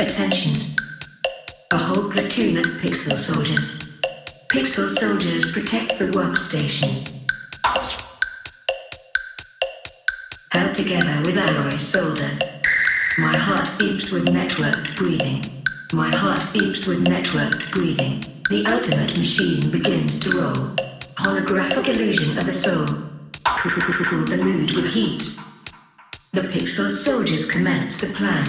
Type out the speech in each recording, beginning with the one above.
Attention. A whole platoon of pixel soldiers. Pixel soldiers protect the workstation. Held together with alloy solder. My heart beeps with networked breathing. My heart beeps with networked breathing. The ultimate machine begins to roll. Holographic illusion of a soul. Cool the mood with heat. The pixel soldiers commence the plan.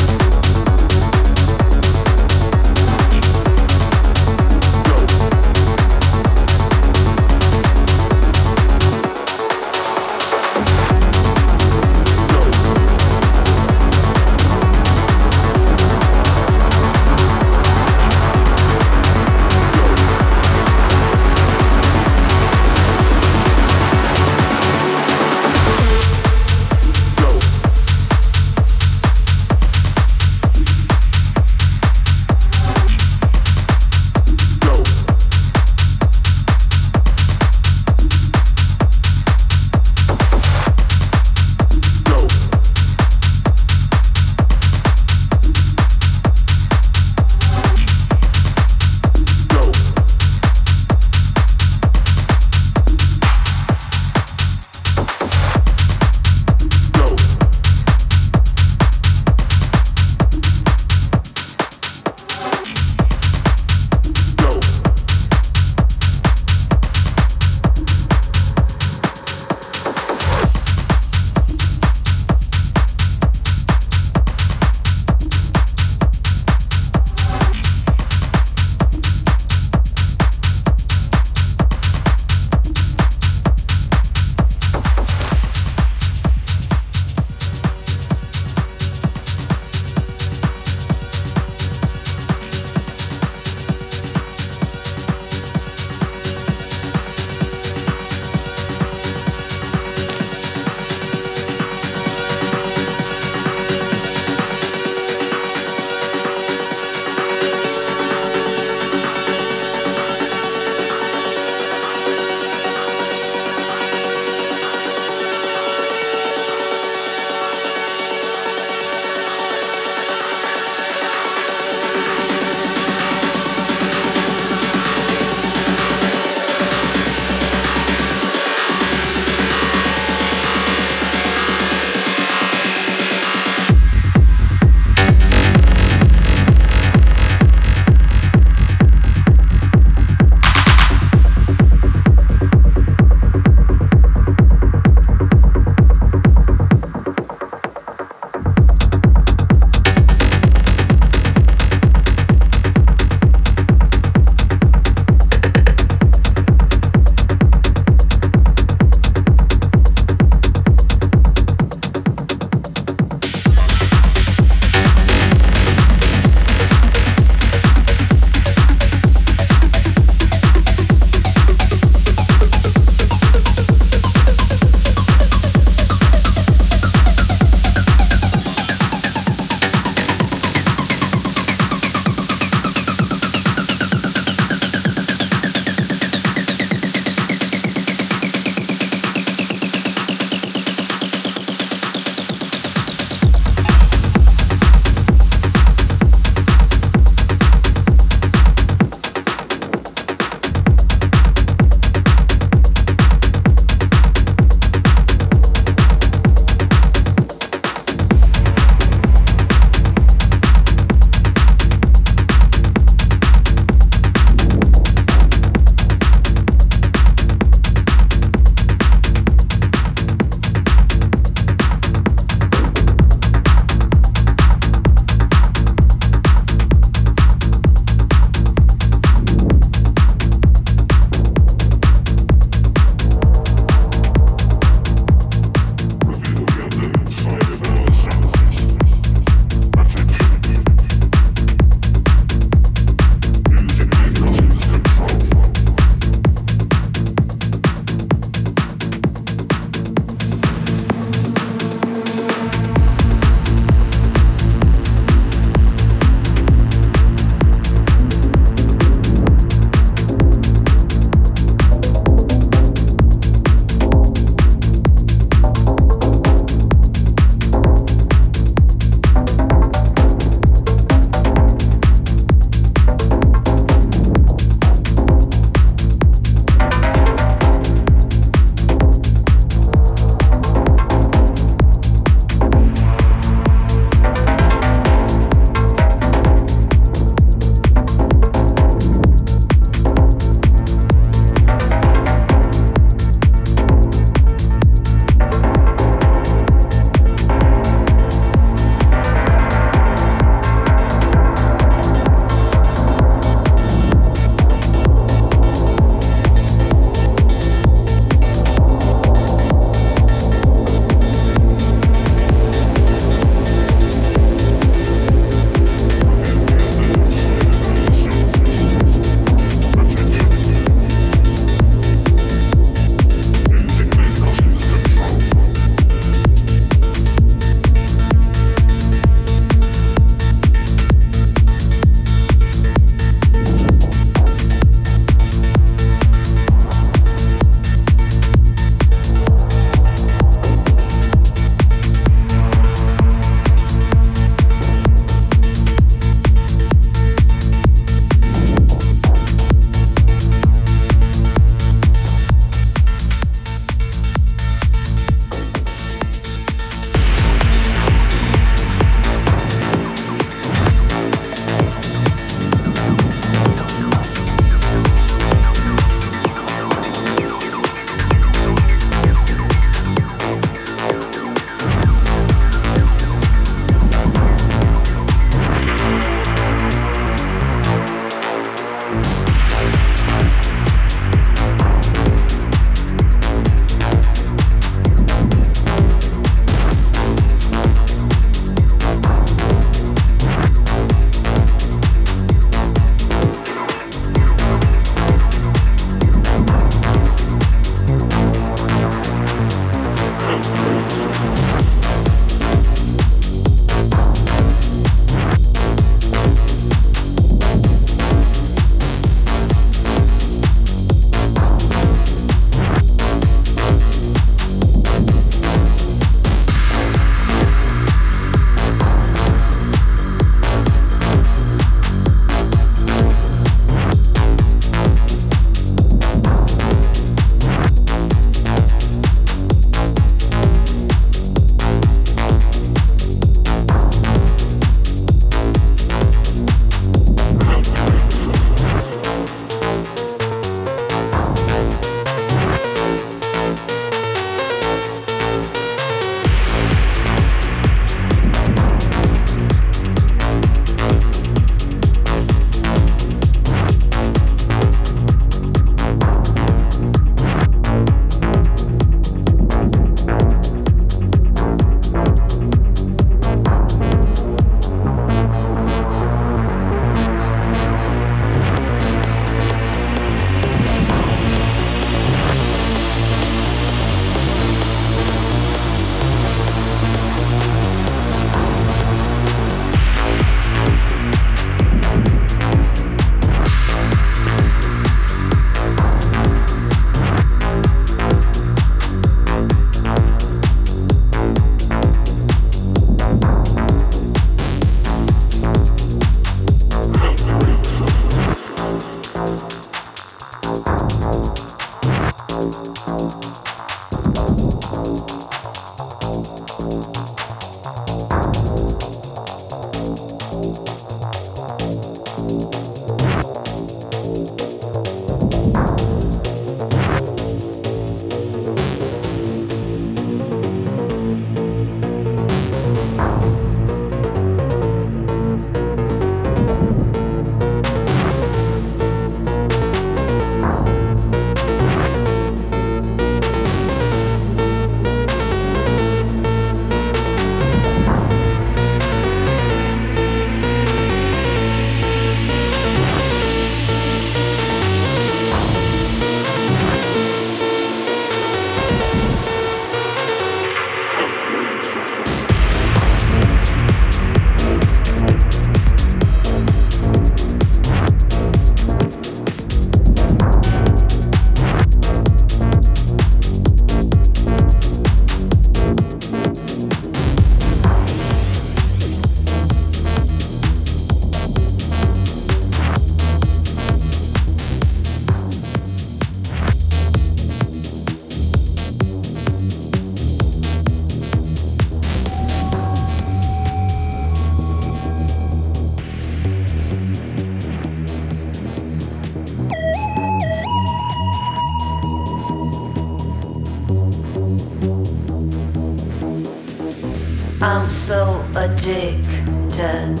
Addicted,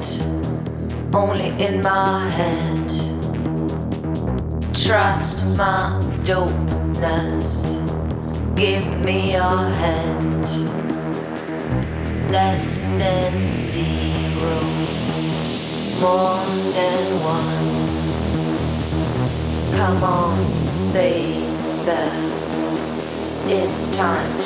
only in my head. Trust my dopeness, give me your hand. Less than zero, more than one. Come on, baby, it's time